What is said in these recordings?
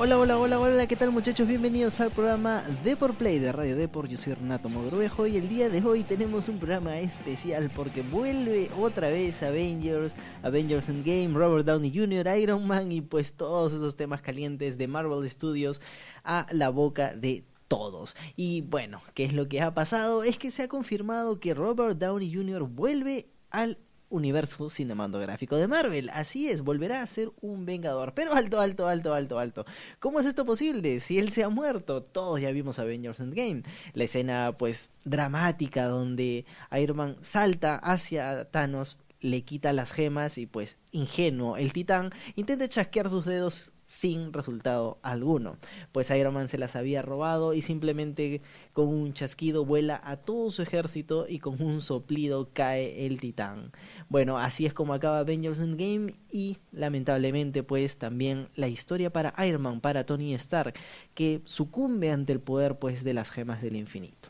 Hola, hola, hola, hola, ¿qué tal muchachos? Bienvenidos al programa Depor Play de Radio Depor. Yo soy Renato Mogrovejo y el día de hoy tenemos un programa especial porque vuelve otra vez Avengers, Avengers Endgame, Robert Downey Jr., Iron Man y pues todos esos temas calientes de Marvel Studios a la boca de todos. Y bueno, ¿qué es lo que ha pasado? Es que se ha confirmado que Robert Downey Jr. vuelve al universo cinematográfico de Marvel. Así es, volverá a ser un vengador. Pero alto, alto, alto, alto, alto. ¿Cómo es esto posible? Si él se ha muerto, todos ya vimos Avengers Endgame. La escena, pues, dramática donde Iron Man salta hacia Thanos, le quita las gemas y, pues, ingenuo, el titán intenta chasquear sus dedos sin resultado alguno, pues Iron Man se las había robado y simplemente con un chasquido vuela a todo su ejército y con un soplido cae el titán. Bueno, así es como acaba Avengers Endgame y lamentablemente pues también la historia para Iron Man, para Tony Stark, que sucumbe ante el poder pues de las gemas del infinito.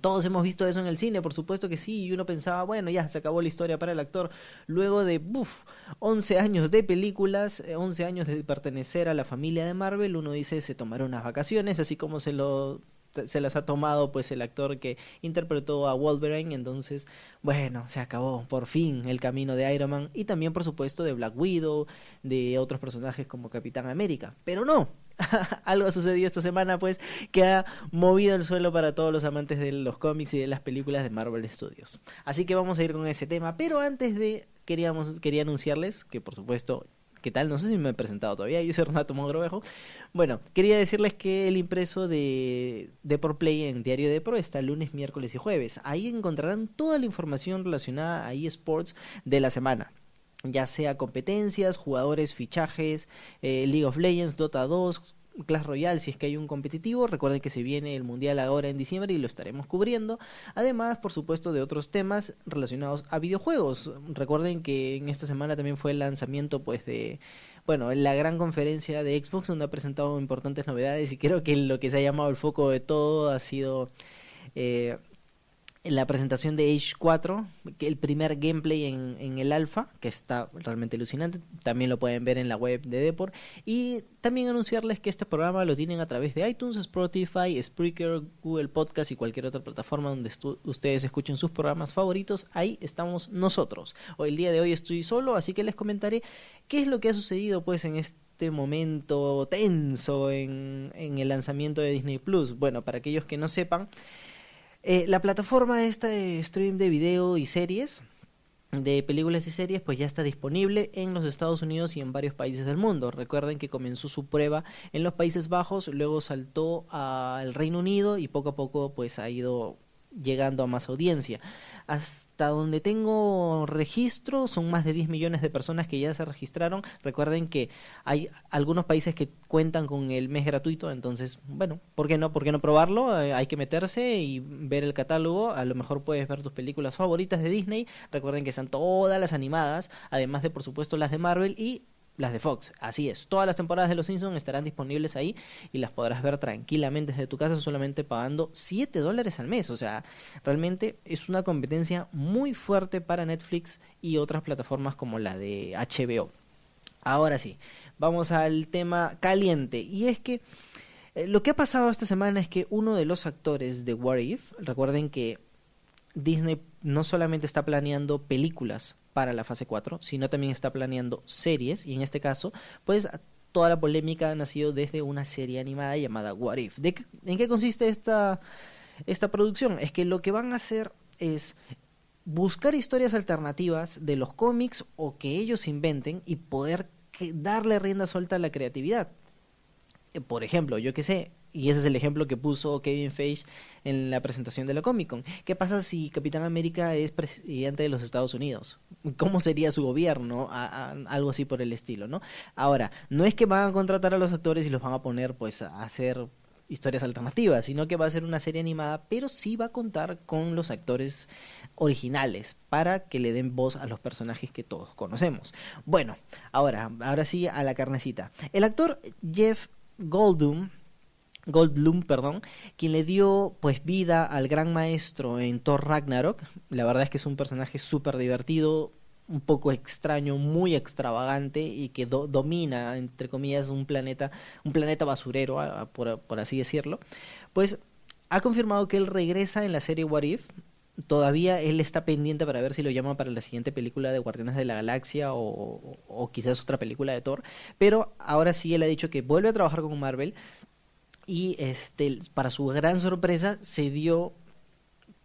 Todos hemos visto eso en el cine, por supuesto que sí, y uno pensaba, bueno, ya se acabó la historia para el actor. Luego de, buf, 11 años de películas, 11 eh, años de pertenecer a la familia de Marvel, uno dice, se tomaron unas vacaciones, así como se lo se las ha tomado pues el actor que interpretó a Wolverine, entonces bueno, se acabó por fin el camino de Iron Man y también por supuesto de Black Widow, de otros personajes como Capitán América, pero no, algo ha sucedido esta semana, pues, que ha movido el suelo para todos los amantes de los cómics y de las películas de Marvel Studios. Así que vamos a ir con ese tema, pero antes de queríamos quería anunciarles que por supuesto ¿Qué tal? No sé si me he presentado todavía. Yo soy Renato Mogrovejo. Bueno, quería decirles que el impreso de Depor Play en Diario Depor está lunes, miércoles y jueves. Ahí encontrarán toda la información relacionada a eSports de la semana ya sea competencias, jugadores, fichajes, eh, League of Legends, Dota 2, Clash Royale si es que hay un competitivo. Recuerden que se viene el Mundial ahora en diciembre y lo estaremos cubriendo. Además, por supuesto, de otros temas relacionados a videojuegos. Recuerden que en esta semana también fue el lanzamiento pues de bueno, la gran conferencia de Xbox donde ha presentado importantes novedades y creo que lo que se ha llamado el foco de todo ha sido eh, la presentación de Age 4, el primer gameplay en, el alfa, que está realmente alucinante, también lo pueden ver en la web de Deport, y también anunciarles que este programa lo tienen a través de iTunes, Spotify, Spreaker, Google Podcast y cualquier otra plataforma donde ustedes escuchen sus programas favoritos, ahí estamos nosotros. Hoy el día de hoy estoy solo, así que les comentaré qué es lo que ha sucedido pues en este momento tenso en, en el lanzamiento de Disney Plus. Bueno, para aquellos que no sepan, eh, la plataforma esta de stream de video y series, de películas y series, pues ya está disponible en los Estados Unidos y en varios países del mundo. Recuerden que comenzó su prueba en los Países Bajos, luego saltó al Reino Unido y poco a poco pues ha ido llegando a más audiencia. Hasta donde tengo registro, son más de 10 millones de personas que ya se registraron. Recuerden que hay algunos países que cuentan con el mes gratuito, entonces, bueno, ¿por qué no? ¿Por qué no probarlo? Eh, hay que meterse y ver el catálogo. A lo mejor puedes ver tus películas favoritas de Disney. Recuerden que están todas las animadas, además de, por supuesto, las de Marvel y las de Fox. Así es, todas las temporadas de Los Simpsons estarán disponibles ahí y las podrás ver tranquilamente desde tu casa solamente pagando 7 dólares al mes. O sea, realmente es una competencia muy fuerte para Netflix y otras plataformas como la de HBO. Ahora sí, vamos al tema caliente. Y es que eh, lo que ha pasado esta semana es que uno de los actores de What If, recuerden que Disney no solamente está planeando películas para la fase 4, sino también está planeando series y en este caso, pues toda la polémica ha nacido desde una serie animada llamada What If. ¿De ¿En qué consiste esta, esta producción? Es que lo que van a hacer es buscar historias alternativas de los cómics o que ellos inventen y poder darle rienda suelta a la creatividad. Por ejemplo, yo que sé, y ese es el ejemplo que puso Kevin Feige en la presentación de la Comic Con. ¿Qué pasa si Capitán América es presidente de los Estados Unidos? ¿Cómo sería su gobierno? algo así por el estilo, ¿no? Ahora, no es que van a contratar a los actores y los van a poner pues a hacer historias alternativas, sino que va a ser una serie animada, pero sí va a contar con los actores originales para que le den voz a los personajes que todos conocemos. Bueno, ahora, ahora sí a la carnecita. El actor Jeff Goldblum Goldblum, perdón, quien le dio pues vida al gran maestro en Thor Ragnarok. La verdad es que es un personaje súper divertido, un poco extraño, muy extravagante y que domina, entre comillas, un planeta, un planeta basurero, por, por así decirlo, pues ha confirmado que él regresa en la serie What If, todavía él está pendiente para ver si lo llama para la siguiente película de Guardianes de la Galaxia o, quizás otra película de Thor. Pero ahora sí él ha dicho que vuelve a trabajar con Marvel. Y este, para su gran sorpresa, se dio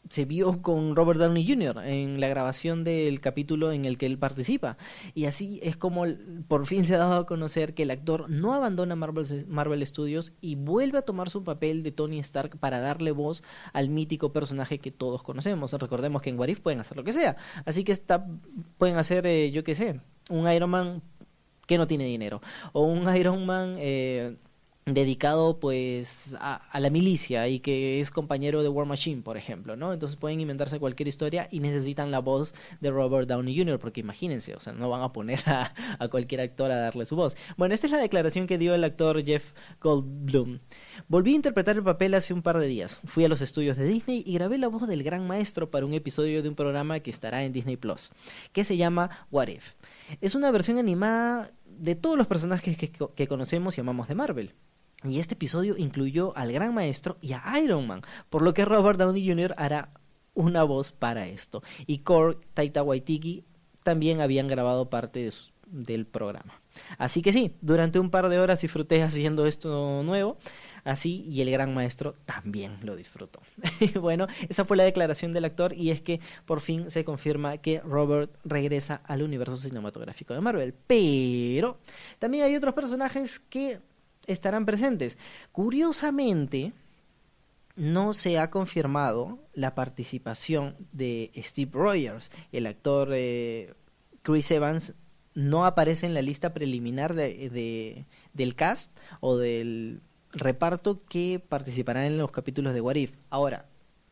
se vio con Robert Downey Jr. en la grabación del capítulo en el que él participa. Y así es como por fin se ha dado a conocer que el actor no abandona Marvel, Marvel Studios y vuelve a tomar su papel de Tony Stark para darle voz al mítico personaje que todos conocemos. Recordemos que en Warif pueden hacer lo que sea. Así que está, pueden hacer, eh, yo qué sé, un Iron Man que no tiene dinero. O un Iron Man... Eh, dedicado pues a, la milicia y que es compañero de War Machine, por ejemplo, ¿no? Entonces pueden inventarse cualquier historia y necesitan la voz de Robert Downey Jr., porque imagínense, o sea, no van a poner a, a cualquier actor a darle su voz. Bueno, esta es la declaración que dio el actor Jeff Goldblum. Volví a interpretar el papel hace un par de días. Fui a los estudios de Disney y grabé la voz del gran maestro para un episodio de un programa que estará en Disney Plus, que se llama What If. Es una versión animada de todos los personajes que, que conocemos y amamos de Marvel. Y este episodio incluyó al Gran Maestro y a Iron Man, por lo que Robert Downey Jr. hará una voz para esto. Y Korg, Taita Waititi también habían grabado parte del programa. Así que sí, durante un par de horas disfruté haciendo esto nuevo. Así, y el gran maestro también lo disfrutó. bueno, esa fue la declaración del actor y es que por fin se confirma que Robert regresa al universo cinematográfico de Marvel. Pero también hay otros personajes que estarán presentes. Curiosamente, no se ha confirmado la participación de Steve Rogers. El actor eh, Chris Evans no aparece en la lista preliminar de, del cast o del reparto que participará en los capítulos de What If. Ahora,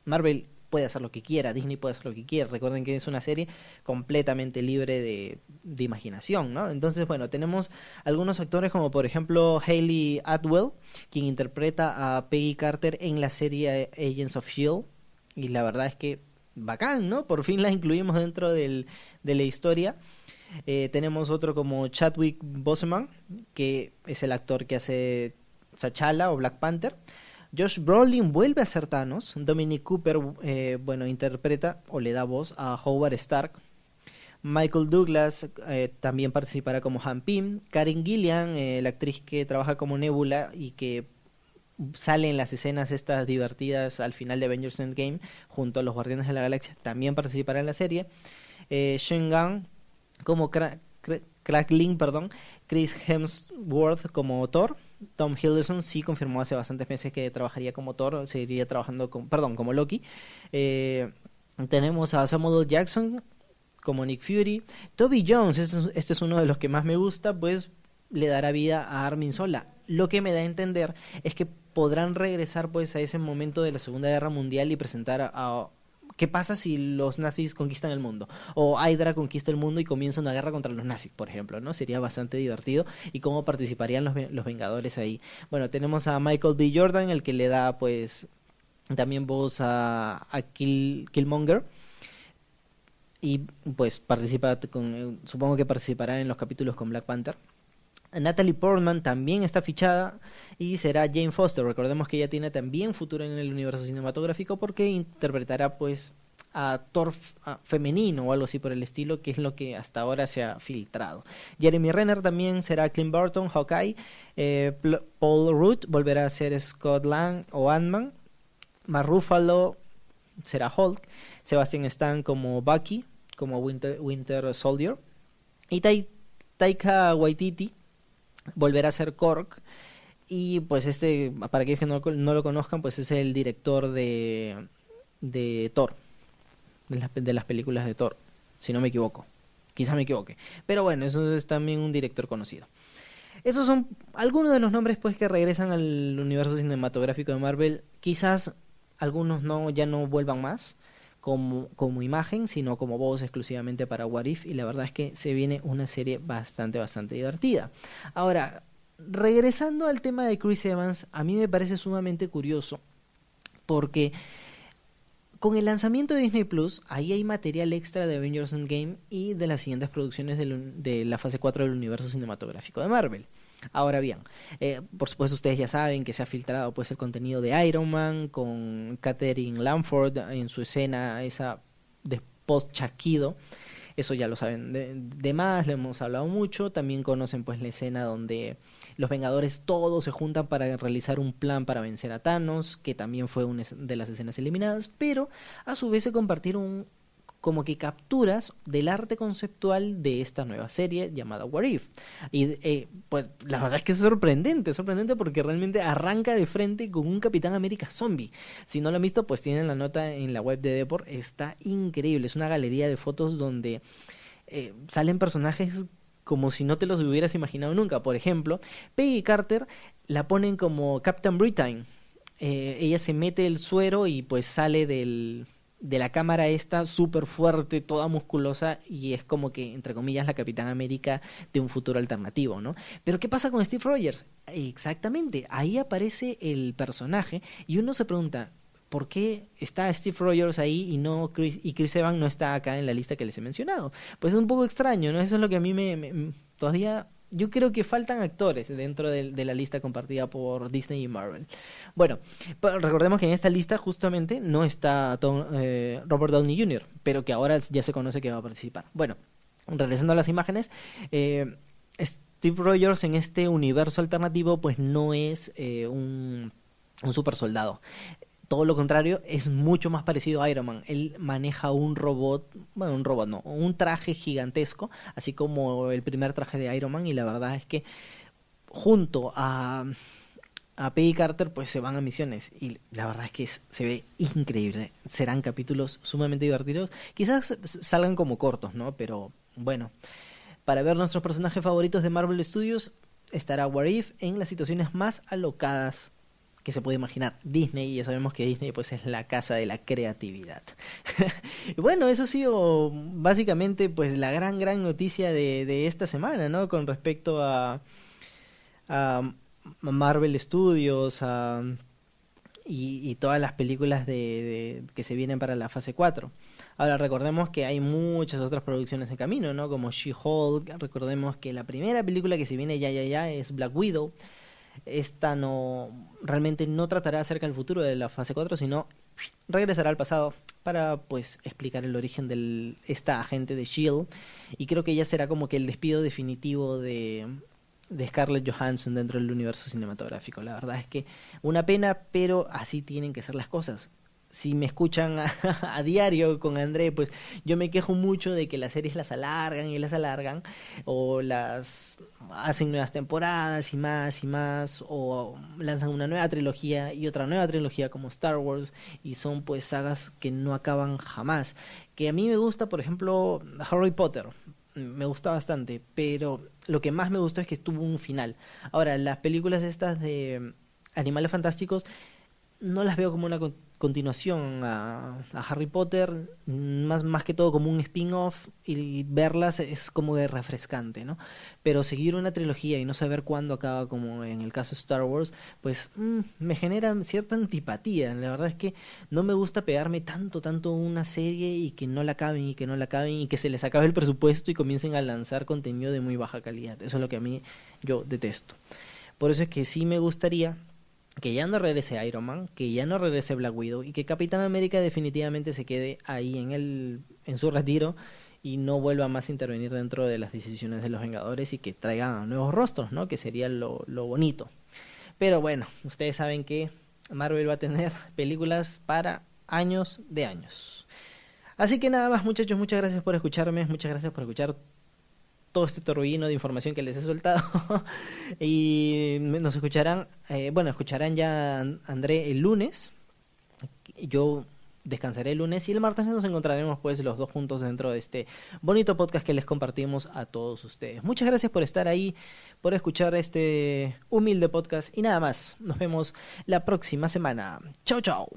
Marvel puede hacer lo que quiera, Disney puede hacer lo que quiera. Recuerden que es una serie completamente libre de, de imaginación, ¿no? Entonces, bueno, tenemos algunos actores como por ejemplo Hayley Atwell, quien interpreta a Peggy Carter en la serie Agents of Shield. Y la verdad es que bacán, ¿no? Por fin la incluimos dentro del, de la historia. Eh, tenemos otro como Chadwick Boseman, que es el actor que hace T'Challa o Black Panther. Josh Brolin vuelve a ser Thanos. Dominic Cooper, eh, bueno, interpreta o le da voz a Howard Stark. Michael Douglas eh, también participará como Han Pym. Karen Gillian, eh, la actriz que trabaja como Nebula y que sale en las escenas estas divertidas al final de Avengers Endgame junto a los Guardianes de la Galaxia, también participará en la serie. Eh, Shen como Crackling, perdón. Chris Hemsworth como Thor. Tom Hiddleston sí confirmó hace bastantes meses que trabajaría como Thor, seguiría trabajando con, perdón, como Loki. Eh, tenemos a Samuel Jackson como Nick Fury. Toby Jones, este, este, es uno de los que más me gusta, pues le dará vida a Armin Sola. Lo que me da a entender es que podrán regresar pues a ese momento de la Segunda Guerra Mundial y presentar a ¿Qué pasa si los nazis conquistan el mundo? O Hydra conquista el mundo y comienza una guerra contra los nazis, por ejemplo, ¿no? Sería bastante divertido. ¿Y cómo participarían los, los Vengadores ahí? Bueno, tenemos a Michael B. Jordan, el que le da, pues, también voz a, a Killmonger. Y, pues, participa con, supongo que participará en los capítulos con Black Panther. Natalie Portman también está fichada y será Jane Foster. Recordemos que ella tiene también futuro en el universo cinematográfico porque interpretará pues a Thor femenino o algo así por el estilo, que es lo que hasta ahora se ha filtrado. Jeremy Renner también será Clint Burton, Hawkeye. Eh, Paul Rudd volverá a ser Scott Lang o Ant-Man. Mark Ruffalo será Hulk. Sebastian Stan como Bucky, como Winter Soldier. Y Taika Waititi volver a ser Korg. Y pues este, para aquellos que no, no, lo conozcan, pues es el director de, de Thor, de las, de las películas de Thor, si no me equivoco. Quizá me equivoque. Pero bueno, eso es también un director conocido. Esos son algunos de los nombres pues que regresan al universo cinematográfico de Marvel. Quizás algunos no ya no vuelvan más como, imagen, sino como voz exclusivamente para What If. Y la verdad es que se viene una serie bastante, bastante divertida. Ahora, regresando al tema de Chris Evans, a mí me parece sumamente curioso porque con el lanzamiento de Disney Plus, ahí hay material extra de Avengers Endgame y de las siguientes producciones de la fase 4 del universo cinematográfico de Marvel. Ahora bien, eh, por supuesto ustedes ya saben que se ha filtrado pues el contenido de Iron Man con Catherine Lamford en su escena esa de post chaquido eso ya lo saben de, más, le hemos hablado mucho, también conocen pues la escena donde los Vengadores todos se juntan para realizar un plan para vencer a Thanos, que también fue una de las escenas eliminadas, pero a su vez se compartieron como que capturas del arte conceptual de esta nueva serie llamada What If. Y eh, pues la verdad es que es sorprendente, sorprendente porque realmente arranca de frente con un Capitán América zombie. Si no lo han visto, pues tienen la nota en la web de Deport, está increíble, es una galería de fotos donde eh, salen personajes como si no te los hubieras imaginado nunca. Por ejemplo, Peggy Carter la ponen como Captain Britain. Eh, ella se mete el suero y pues sale del, de la cámara esta súper fuerte, toda musculosa y es como que, entre comillas, la Capitán América de un futuro alternativo, ¿no? Pero ¿qué pasa con Steve Rogers? Exactamente, ahí aparece el personaje y uno se pregunta, ¿por qué está Steve Rogers ahí y no Chris, y Chris Evans no está acá en la lista que les he mencionado? Pues es un poco extraño, ¿no? Eso es lo que a mí me todavía yo creo que faltan actores dentro de, la lista compartida por Disney y Marvel. Bueno, recordemos que en esta lista justamente no está eh, Robert Downey Jr., pero que ahora ya se conoce que va a participar. Bueno, regresando a las imágenes, eh, Steve Rogers en este universo alternativo pues no es eh, un super soldado todo lo contrario, es mucho más parecido a Iron Man. Él maneja un robot, bueno, un robot no, un traje gigantesco, así como el primer traje de Iron Man, y la verdad es que junto a, a Peggy Carter, pues se van a misiones, y la verdad es que se ve increíble. Serán capítulos sumamente divertidos, quizás salgan como cortos, ¿no? Pero bueno, para ver nuestros personajes favoritos de Marvel Studios, estará What If en las situaciones más alocadas que se puede imaginar Disney y ya sabemos que Disney pues es la casa de la creatividad. bueno, eso ha sido básicamente pues la gran gran noticia de, de esta semana, ¿no? Con respecto a, a Marvel Studios a, y, todas las películas de, que se vienen para la fase 4. Ahora recordemos que hay muchas otras producciones en camino, ¿no? Como She-Hulk, recordemos que la primera película que se viene ya ya ya es Black Widow esta no realmente no tratará acerca del futuro de la fase 4, sino regresará al pasado para pues explicar el origen de esta agente de Shield y creo que ya será como que el despido definitivo de de Scarlett Johansson dentro del universo cinematográfico. La verdad es que una pena, pero así tienen que ser las cosas si me escuchan a, diario con André, pues yo me quejo mucho de que las series las alargan y las alargan, o las hacen nuevas temporadas y más y más, o lanzan una nueva trilogía y otra nueva trilogía como Star Wars, y son pues sagas que no acaban jamás. Que a mí me gusta, por ejemplo, Harry Potter, me gusta bastante, pero lo que más me gustó es que estuvo un final. Ahora, las películas estas de Animales Fantásticos no las veo como una continuación a, Harry Potter, más, más que todo como un spin-off y verlas es como de refrescante, ¿no? Pero seguir una trilogía y no saber cuándo acaba, como en el caso de Star Wars, pues mm, me genera cierta antipatía. La verdad es que no me gusta pegarme tanto, tanto una serie y que no la acaben y que no la acaben y que se les acabe el presupuesto y comiencen a lanzar contenido de muy baja calidad. Eso es lo que a mí yo detesto. Por eso es que sí me gustaría que ya no regrese Iron Man, que ya no regrese Black Widow y que Capitán América definitivamente se quede ahí en el en su retiro y no vuelva más a intervenir dentro de las decisiones de los Vengadores y que traiga nuevos rostros, ¿no? Que sería lo, lo bonito. Pero bueno, ustedes saben que Marvel va a tener películas para años de años. Así que nada más muchachos, muchas gracias por escucharme, muchas gracias por escuchar todo este torbellino de información que les he soltado. y nos escucharán, eh, bueno, escucharán ya André el lunes. Yo descansaré el lunes y el martes nos encontraremos pues los dos juntos dentro de este bonito podcast que les compartimos a todos ustedes. Muchas gracias por estar ahí, por escuchar este humilde podcast y nada más. Nos vemos la próxima semana. Chao, chao.